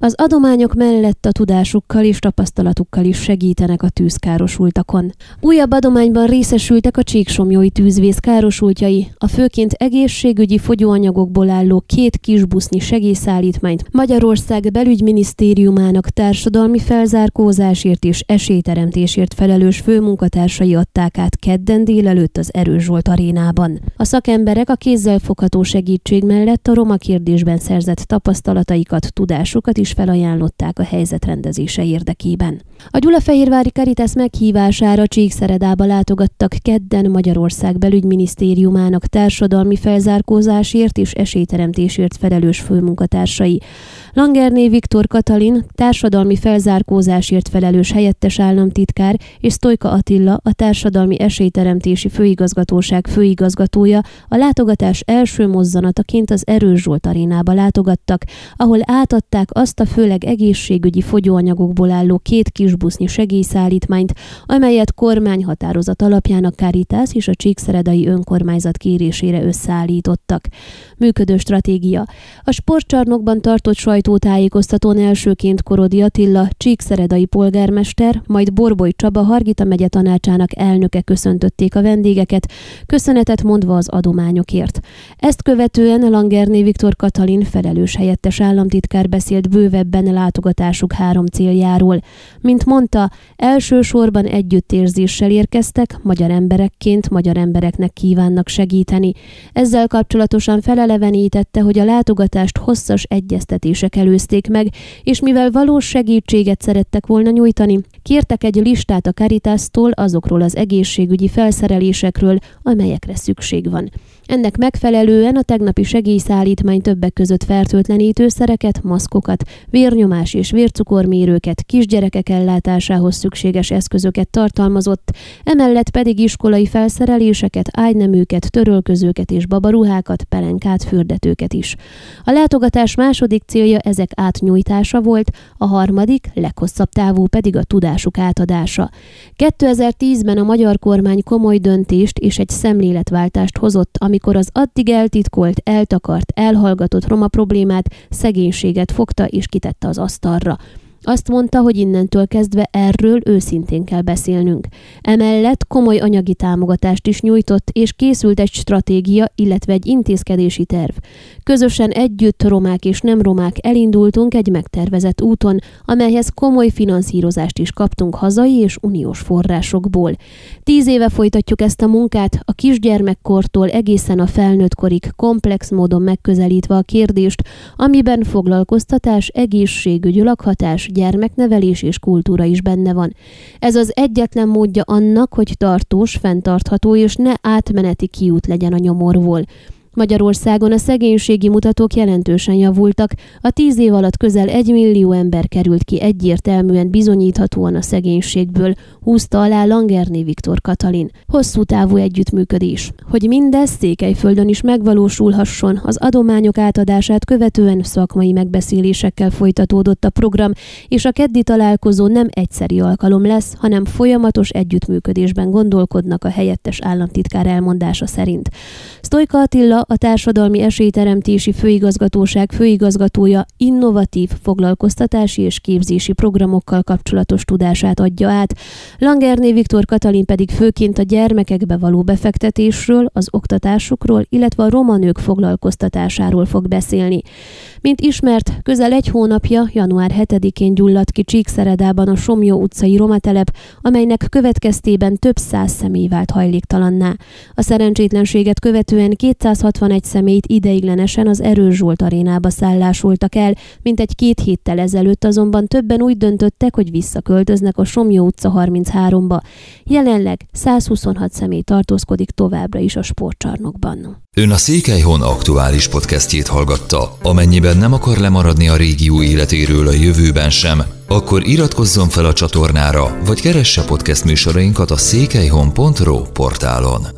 Az adományok mellett a tudásukkal és tapasztalatukkal is segítenek a tűzkárosultakon. Újabb adományban részesültek a csíksomjói tűzvész károsultjai, a főként egészségügyi fogyóanyagokból álló két kisbusznyi segélyszállítmányt Magyarország belügyminisztériumának társadalmi felzárkózásért és esélyteremtésért felelős főmunkatársai adták át kedden délelőtt az Erős Zsolt arénában. A szakemberek a kézzelfogható segítség mellett a roma kérdésben szerzett tapasztalataikat, tudásukat is felajánlották a helyzet rendezése érdekében. A Gyulafehérvári Karitász meghívására Csíkszeredába látogattak kedden Magyarország belügyminisztériumának társadalmi felzárkózásért és esélyteremtésért felelős főmunkatársai. Langerné Viktor Katalin, társadalmi felzárkózásért felelős helyettes államtitkár, és Sztojka Attila, a társadalmi esélyteremtési főigazgatóság főigazgatója a látogatás első mozzanataként az Erős Zsolt arénába látogattak, ahol átadták azt a főleg egészségügyi fogyóanyagokból álló két kisbusznyi segélyszállítmányt, amelyet kormányhatározat alapján a Caritas és a Csíkszeredai önkormányzat kérésére összeállítottak. Működő stratégia. A sportcsarnokban tartott sajtó sajtótájékoztatón elsőként Korodi Attila, Csíkszeredai polgármester, majd Borboly Csaba Hargita megye tanácsának elnöke köszöntötték a vendégeket, köszönetet mondva az adományokért. Ezt követően Langerné Viktor Katalin felelős helyettes államtitkár beszélt bővebben látogatásuk három céljáról. Mint mondta, elsősorban együttérzéssel érkeztek, magyar emberekként magyar embereknek kívánnak segíteni. Ezzel kapcsolatosan felelevenítette, hogy a látogatást hosszas egyeztetések előzték meg, és mivel valós segítséget szerettek volna nyújtani, kértek egy listát a Caritas-tól azokról az egészségügyi felszerelésekről, amelyekre szükség van. Ennek megfelelően a tegnapi segélyszállítmány többek között fertőtlenítőszereket, maszkokat, vérnyomás és vércukormérőket, kisgyerekek ellátásához szükséges eszközöket tartalmazott, emellett pedig iskolai felszereléseket, ágyneműket, törölközőket és babaruhákat, pelenkát, fürdetőket is. A látogatás második célja ezek átnyújtása volt, a harmadik, leghosszabb távú pedig a tudásuk átadása. 2010-ben a magyar kormány komoly döntést és egy szemléletváltást hozott, ami amikor az addig eltitkolt, eltakart, elhallgatott roma problémát, szegénységet fogta és kitette az asztalra. Azt mondta, hogy innentől kezdve erről őszintén kell beszélnünk. Emellett komoly anyagi támogatást is nyújtott, és készült egy stratégia, illetve egy intézkedési terv. Közösen együtt romák és nem romák elindultunk egy megtervezett úton, amelyhez komoly finanszírozást is kaptunk hazai és uniós forrásokból. Tíz éve folytatjuk ezt a munkát, a kisgyermekkortól egészen a felnőttkorig komplex módon megközelítve a kérdést, amiben foglalkoztatás, egészségügy, lakhatás, gyermeknevelés és kultúra is benne van. Ez az egyetlen módja annak, hogy tartós, fenntartható és ne átmeneti kiút legyen a nyomorból. Magyarországon a szegénységi mutatók jelentősen javultak, a tíz év alatt közel egy millió ember került ki egyértelműen bizonyíthatóan a szegénységből, húzta alá Langerné Viktor Katalin. Hosszú távú együttműködés. Hogy mindez Székelyföldön is megvalósulhasson, az adományok átadását követően szakmai megbeszélésekkel folytatódott a program, és a keddi találkozó nem egyszeri alkalom lesz, hanem folyamatos együttműködésben gondolkodnak a helyettes államtitkár elmondása szerint. Sztojka Attila a Társadalmi Esélyteremtési Főigazgatóság főigazgatója innovatív foglalkoztatási és képzési programokkal kapcsolatos tudását adja át. Langerné Viktor Katalin pedig főként a gyermekekbe való befektetésről, az oktatásukról, illetve a roma nők foglalkoztatásáról fog beszélni. Mint ismert, közel egy hónapja, január 7-én gyulladt ki Csíkszeredában a Somjó utcai romatelep, amelynek következtében több száz személy vált hajléktalanná. A szerencsétlenséget követően 261 személyt ideiglenesen az Erős Zsolt arénába szállásoltak el, mint egy két héttel ezelőtt azonban többen úgy döntöttek, hogy visszaköltöznek a Somjó utca 33-ba. Jelenleg 126 személy tartózkodik továbbra is a sportcsarnokban. Ön a Székelyhon aktuális podcastjét hallgatta. Amennyiben nem akar lemaradni a régió életéről a jövőben sem, akkor iratkozzon fel a csatornára, vagy keresse podcast műsorainkat a székelyhon.pro portálon.